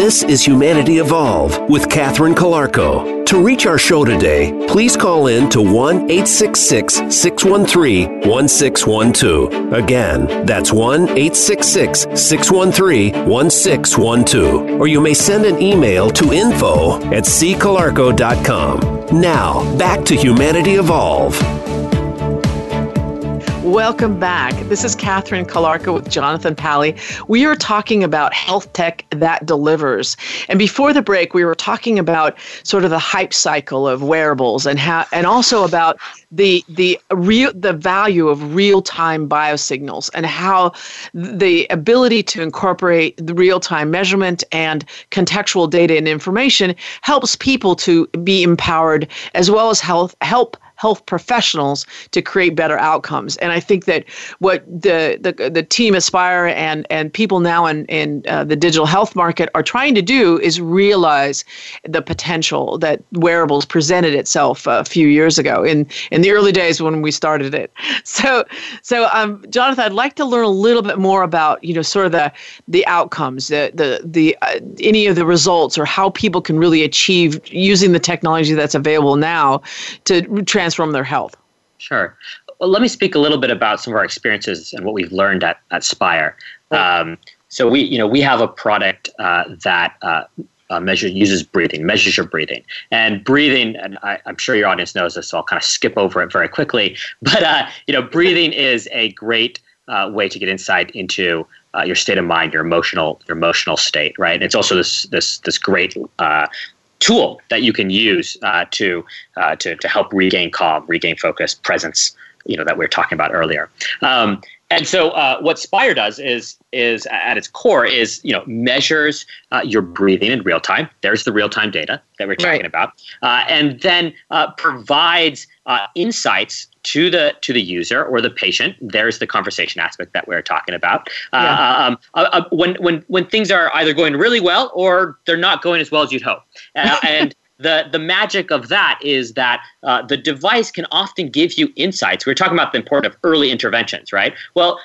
This is Humanity Evolve with Catherine Calarco. To reach our show today, please call in to 1 866 613 1612. Again, that's 1 866 613 1612. Or you may send an email to info at ccalarco.com. Now, back to Humanity Evolve. Welcome back. This is Catherine Calarco with Jonathan Palley. We are talking about health tech that delivers. And before the break, we were talking about sort of the hype cycle of wearables and how, and also about the the real the value of real time biosignals and how the ability to incorporate the real time measurement and contextual data and information helps people to be empowered as well as health help health professionals to create better outcomes. And I think that what the the, the team Aspire and and people now in in uh, the digital health market are trying to do is realize the potential that wearables presented itself a few years ago in in the early days when we started it. So so um, Jonathan, I'd like to learn a little bit more about you know sort of the the outcomes, the the the uh, any of the results, or how people can really achieve using the technology that's available now to transform transform their health? Sure. Well, let me speak a little bit about some of our experiences and what we've learned at, at Spire. Um, so we, you know, we have a product uh, that uh, uh, measures uses breathing, measures your breathing, and breathing. And I, am sure your audience knows this, so I'll kind of skip over it very quickly. But uh, you know, breathing is a great uh, way to get insight into uh, your state of mind, your emotional, your emotional state, right? And it's also this this this great uh, tool that you can use uh, to, uh, to to help regain calm, regain focus, presence. You know that we were talking about earlier. Um, and so, uh, what Spire does is is at its core is you know measures uh, your breathing in real time. There's the real time data that we're talking right. about, uh, and then uh, provides uh, insights to the to the user or the patient. There's the conversation aspect that we're talking about. Uh, yeah. Um, uh, when when when things are either going really well or they're not going as well as you'd hope, and the the magic of that is that uh, the device can often give you insights. We are talking about the importance of early interventions, right? Well,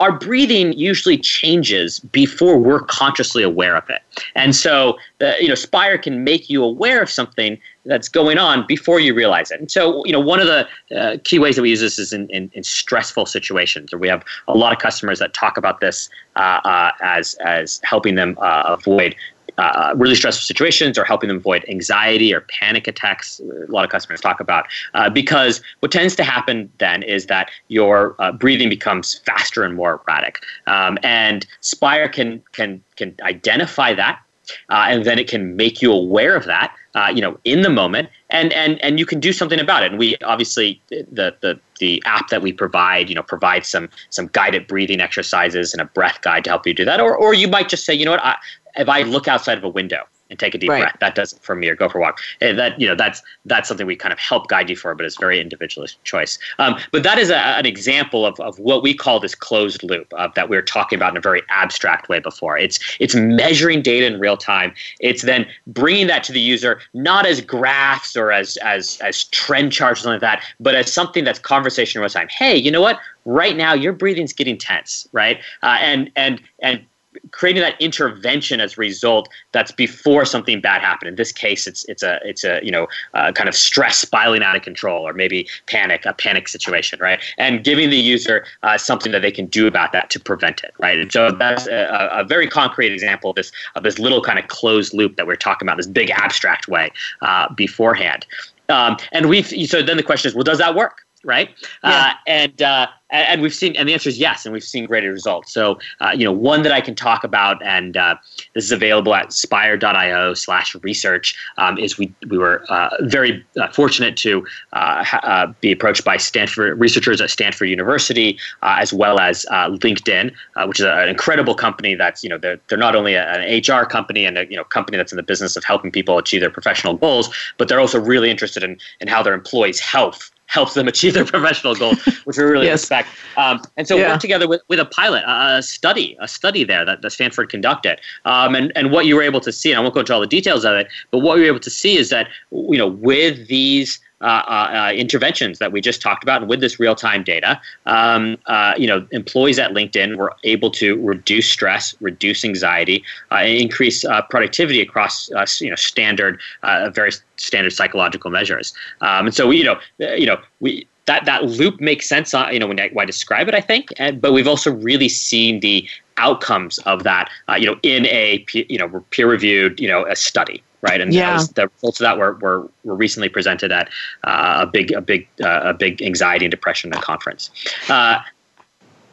our breathing usually changes before we're consciously aware of it. And so, uh, you know, Spire can make you aware of something that's going on before you realize it. And so, you know, one of the uh, key ways that we use this is in, in, in, stressful situations, or we have a lot of customers that talk about this uh, uh as as helping them uh, avoid uh, really stressful situations or helping them avoid anxiety or panic attacks. A lot of customers talk about uh, because what tends to happen then is that your uh, breathing becomes faster and more erratic, um, and Spire can can can identify that. Uh, and then it can make you aware of that, uh, you know, in the moment, and and and you can do something about it. And we obviously the the the app that we provide, you know, provides some some guided breathing exercises and a breath guide to help you do that. Or or you might just say, you know what, I, if I look outside of a window and take a deep right. breath, that does it for me, or go for a walk. And that you know that's that's something we kind of help guide you for, but it's very individualist choice. Um, but that is a, an example of, of what we call this closed loop uh, that we were talking about in a very abstract way before. It's it's measuring data in real time. It's then bringing that to the user not as graphs or as as as trend charts or something like that, but as something that's conversation real time. Hey, you know what? Right now, your breathing's getting tense, right? Uh, and and and creating that intervention as a result that's before something bad happened. In this case, it's it's a it's a you know uh, kind of stress spiraling out of control, or maybe panic, a panic situation, right? And giving the user uh, something that they can do about that to prevent it, right? And so that's a, a, very concrete example of this of this little kind of closed loop that we're talking about, this big abstract way uh, beforehand. Um, and we so then the question is, well, does that work? Right? Yeah. Uh, and uh, and we've seen, and the answer is yes, and we've seen greater results. So, uh, you know, one that I can talk about, and uh, this is available at spire.io slash research, um, is we, we were uh, very uh, fortunate to uh, ha- uh, be approached by Stanford researchers at Stanford University, as well as LinkedIn, which is an incredible company that's, you know, they're, they're not only an HR company and a, you know, company that's in the business of helping people achieve their professional goals, but they're also really interested in, in how their employees' health helps them achieve their professional goals, which we really yes. respect. Um, and so yeah. work together with, with a pilot, a study, a study there that, that Stanford conducted. Um, and, and what you were able to see, and I won't go into all the details of it, but what you were able to see is that, you know, with these interventions that we just talked about, and with this real-time data, um, uh, you know, employees at LinkedIn were able to reduce stress, reduce anxiety, uh, increase uh, productivity across uh, you know standard, very standard psychological measures. Um, and so, you know, you know, we that that loop makes sense. you know, when I, when I describe it, I think. And, but we've also really seen the outcomes of that, you know, in a you know peer-reviewed you know a study right? And yeah. Was, the results of that were, were, were recently presented at uh, a big a big uh, a big anxiety and depression conference. Uh,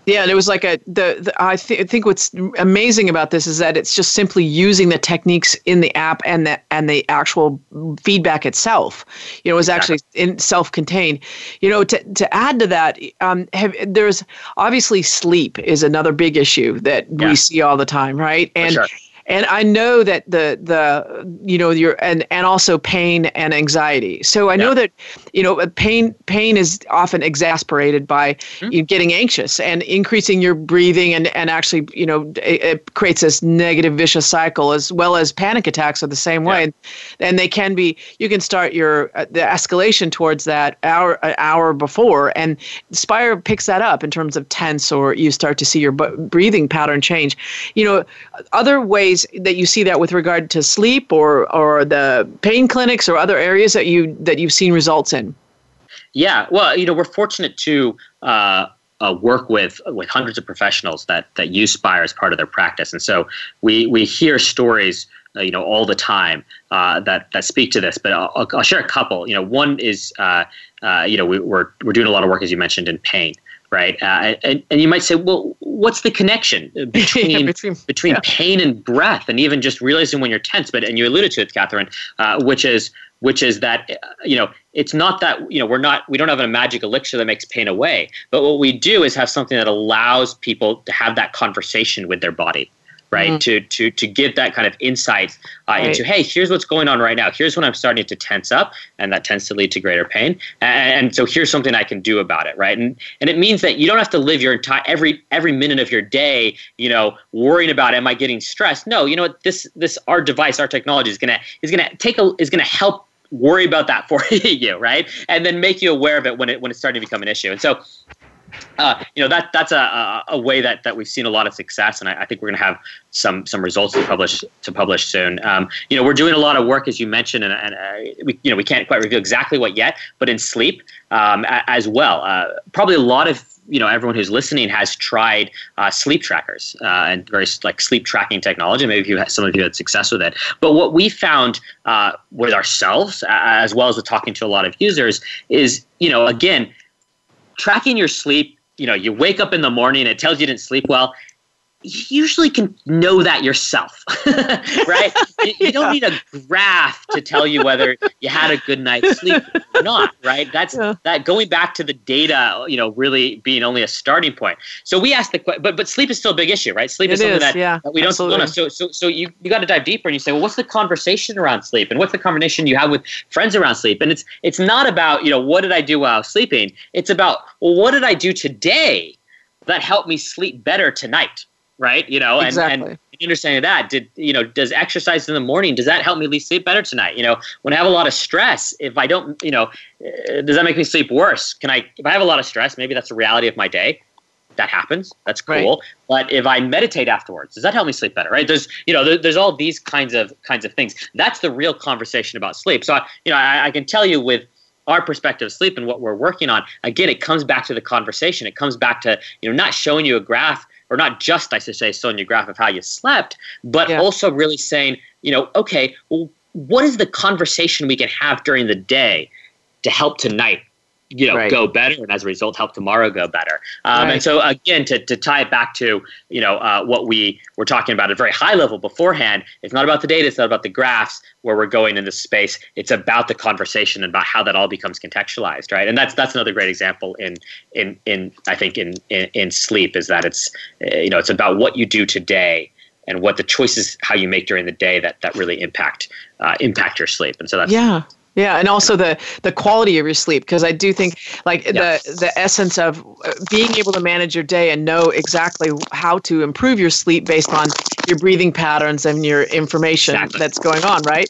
yeah, and it was like a the, the I, th- I think what's amazing about this is that it's just simply using the techniques in the app and the and the actual feedback itself. You know, was actually in self-contained. You know, to to add to that, um, have, there's obviously sleep is another big issue that yeah. we see all the time, right? And sure and I know that the the you know your and and also pain and anxiety. So I know that you know pain pain is often exasperated by mm-hmm. you getting anxious and increasing your breathing and and actually you know it, it, creates this negative vicious cycle as well as panic attacks are the same way, and, and they can be you can start your uh, the escalation towards that hour an hour before, and Spire picks that up in terms of tense or you start to see your breathing pattern change. You know other ways that you see that with regard to sleep or or the pain clinics or other areas that you that you've seen results in? Yeah, well, you know, we're fortunate to uh, uh, work with with hundreds of professionals that that use Spire as part of their practice, and so we we hear stories. Uh, you know, all the time uh, that that speak to this, but I'll, I'll, share a couple. You know, one is uh, uh, you know we, we're we're doing a lot of work as you mentioned in pain, right? Uh, and, and you might say, well, what's the connection between yeah, between, between yeah. pain and breath, and even just realizing when you're tense? But and you alluded to it, Catherine, uh, which is which is that uh, you know it's not that you know we're not we don't have a magic elixir that makes pain away, but what we do is have something that allows people to have that conversation with their body right? Mm-hmm. To to to give that kind of insight uh, right. into hey, here's what's going on right now. Here's when I'm starting to tense up, and that tends to lead to greater pain. And, and, so here's something I can do about it, right? And and it means that you don't have to live your entire every every minute of your day, you know, worrying about am I getting stressed? No, you know what? This this our device, our technology is gonna is gonna take a is gonna help worry about that for you, right? And then make you aware of it when it when it's starting to become an issue. And so uh, you know that that's a, a, way that, that we've seen a lot of success, and I, I think we're going to have some some results to publish to publish soon. Um, you know, we're doing a lot of work, as you mentioned, and, and uh, we you know we can't quite reveal exactly what yet, but in sleep um, as well. Uh, probably a lot of you know everyone who's listening has tried uh, sleep trackers uh, and various like sleep tracking technology. Maybe you some of you had success with it. But what we found uh, with ourselves, as well as with talking to a lot of users, is you know again tracking your sleep, you know, you wake up in the morning, it tells you didn't sleep well you usually can know that yourself, right? you, you, don't need a graph to tell you whether you had a good night's sleep or not, right? That's yeah. that going back to the data, you know, really being only a starting point. So we asked the question, but but sleep is still a big issue, right? Sleep it is something is, that, yeah, that we don't know. So so so you you got to dive deeper and you say, well, what's the conversation around sleep, and what's the conversation you have with friends around sleep? And it's it's not about you know what did I do while I was sleeping. It's about well, what did I do today that helped me sleep better tonight right? You know, exactly. and, and understanding that, did you know, does exercise in the morning does that help me sleep better tonight? You know, when I have a lot of stress, if I don't, you know, uh, does that make me sleep worse? Can I, if I have a lot of stress, maybe that's the reality of my day. That happens. That's cool. Right. But if I meditate afterwards, does that help me sleep better? Right? There's, you know, there, there's all these kinds of kinds of things. That's the real conversation about sleep. So, I, you know, I, I can tell you with our perspective of sleep and what we're working on again it comes back to the conversation it comes back to you know not showing you a graph or not just I should say showing you graph of how you slept, but yeah. also really saying, you know, okay, well, what is the conversation we can have during the day to help tonight you know right. go better and as a result help tomorrow go better. Um, right. and so again to, to tie it back to you know uh, what we were talking about at a very high level beforehand it's not about the data it's not about the graphs where we're going in this space. It's about the conversation and about how that all becomes contextualized right? And that's that's another great example in in in i think in in, in sleep is that it's you know it's about what you do today and what the choices how you make during the day that that really impact uh, impact your sleep. And so that's yeah yeah, and also the the quality of your sleep because I do think like yes. the the essence of uh, being able to manage your day and know exactly how to improve your sleep based on your breathing patterns and your information exactly. that's going on, right?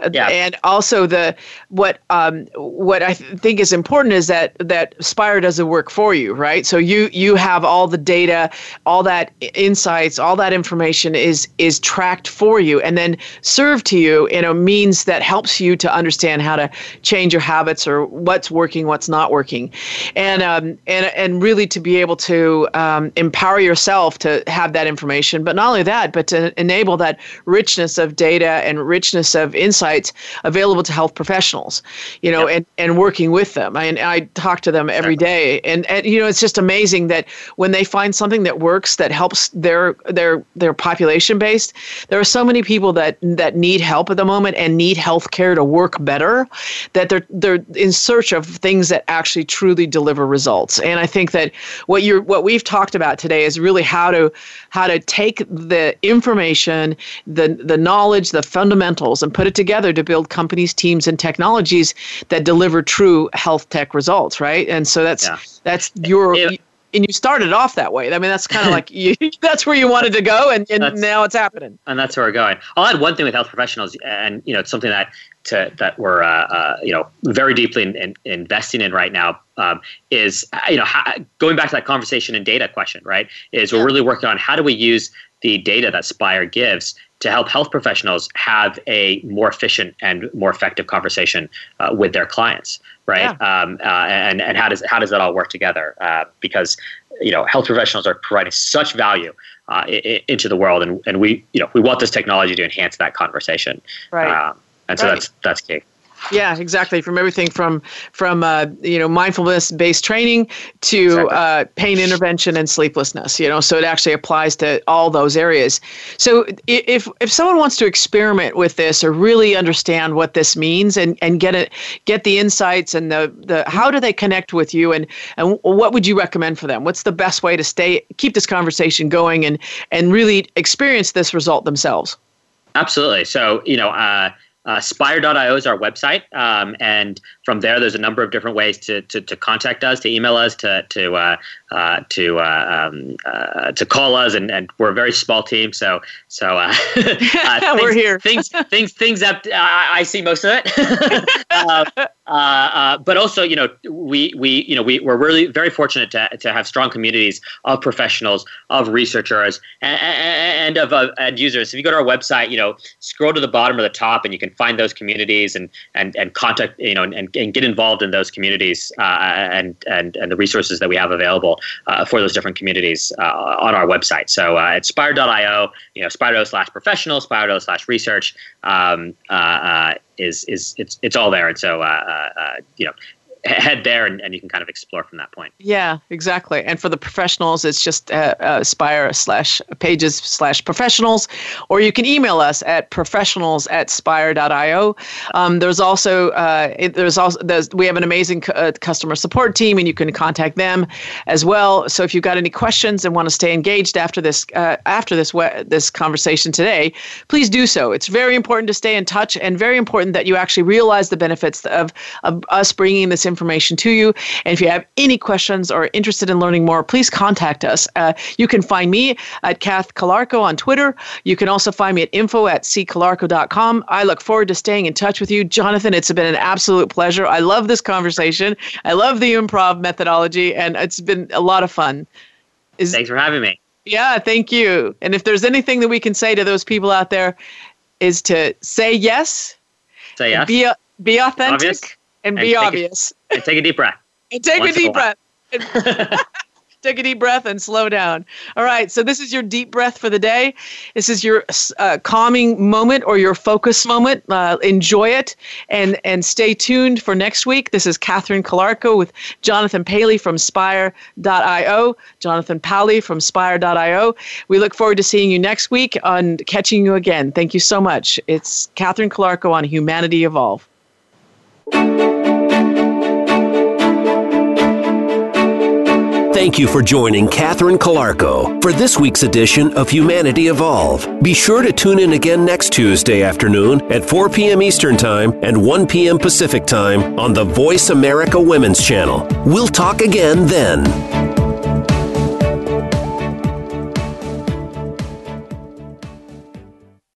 Uh, yeah. And also the what um what I think is important is that that Spire does the work for you, right? So you you have all the data, all that insights, all that information is is tracked for you and then served to you in a means that helps you to understand understand how to change your habits or what's working, what's not working, and um, and and really to be able to um, empower yourself to have that information. But not only that, but to enable that richness of data and richness of insights available to health professionals, you know, yep. and and working with them. I, I talk to them every day, and and you know, it's just amazing that when they find something that works that helps their their their population based, there are so many people that that need help at the moment and need health care to work better better, that they're they're in search of things that actually truly deliver results. And I think that what you're what we've talked about today is really how to how to take the information, the the knowledge, the fundamentals, and put it together to build companies, teams, and technologies that deliver true health tech results. Right. And so that's yeah. that's your. It, and you started off that way. I mean, that's kind of like you, that's where you wanted to go, and, and now it's happening. And that's where we're going. I'll add one thing with health professionals, and you know, it's something that to, that we're uh, uh, you know very deeply in, in, investing in right now um, is you know how, going back to that conversation and data question. Right, is we're really working on how do we use the data that Spire gives to help health professionals have a more efficient and more effective conversation uh, with their clients, right? Yeah. Um, uh, and and how does how does that all work together? Uh, because you know health professionals are providing such value uh, I- into the world, and, and we you know we want this technology to enhance that conversation, right? Um, and so right. that's that's key. Yeah, exactly. From everything from from uh, you know mindfulness based training to exactly. uh, pain intervention and sleeplessness. You know, so it actually applies to all those areas. So if if someone wants to experiment with this or really understand what this means and, and get it get the insights and the, the how do they connect with you and and what would you recommend for them? What's the best way to stay keep this conversation going and and really experience this result themselves? Absolutely. So you know. Uh, uh, Spire.io is our website, um, and from there, there's a number of different ways to, to, to contact us, to email us, to to uh, uh, to uh, um, uh, to call us, and, and we're a very small team, so so uh, things, we're here. things things things up. I, I see most of it. but also, you know, we we you know we we're really very fortunate to to have strong communities of professionals, of researchers, and, and of end users. If you go to our website, you know, scroll to the bottom or the top, and you can find those communities and and and contact you know and and get involved in those communities uh, and and and the resources that we have available uh, for those different communities uh, on our website. So uh, at spire.io, you know, spire slash professional, spire slash research um, uh, uh, is is it's it's all there. And so you know, head there and, and you can kind of explore from that point. Yeah, exactly. And for the professionals, it's just uh, uh, Spire slash pages slash professionals, or you can email us at professionals at spire.io. Um, there's also, uh, it, there's also, there's, we have an amazing uh, customer support team and you can contact them as well. So if you've got any questions and want to stay engaged after this, uh, after this, we- this conversation today, please do so. It's very important to stay in touch and very important that you actually realize the benefits of, of us bringing this information to you. And if you have any questions or interested in learning more, please contact us. Uh, you can find me at Kath Calarco on Twitter. You can also find me at info at ccalarco.com. I look forward to staying in touch with you. Jonathan, it's been an absolute pleasure. I love this conversation. I love the improv methodology, and it's been a lot of fun. Is, Thanks for having me. Yeah, thank you. And if there's anything that we can say to those people out there, is to say yes. Say yes. Be, be authentic. Obvious and, and be obvious. And take a deep breath. and take a deep breath. Take a deep breath and slow down. All right. So, this is your deep breath for the day. This is your uh, calming moment or your focus moment. Uh, enjoy it and, and stay tuned for next week. This is Catherine Calarco with Jonathan Palley from Spire.io, Jonathan Palley from Spire.io. We look forward to seeing you next week and catching you again. Thank you so much. It's Catherine Calarco on Humanity Evolve. Thank you for joining Catherine Calarco for this week's edition of Humanity Evolve. Be sure to tune in again next Tuesday afternoon at 4 p.m. Eastern Time and 1 p.m. Pacific Time on the Voice America Women's Channel. We'll talk again then.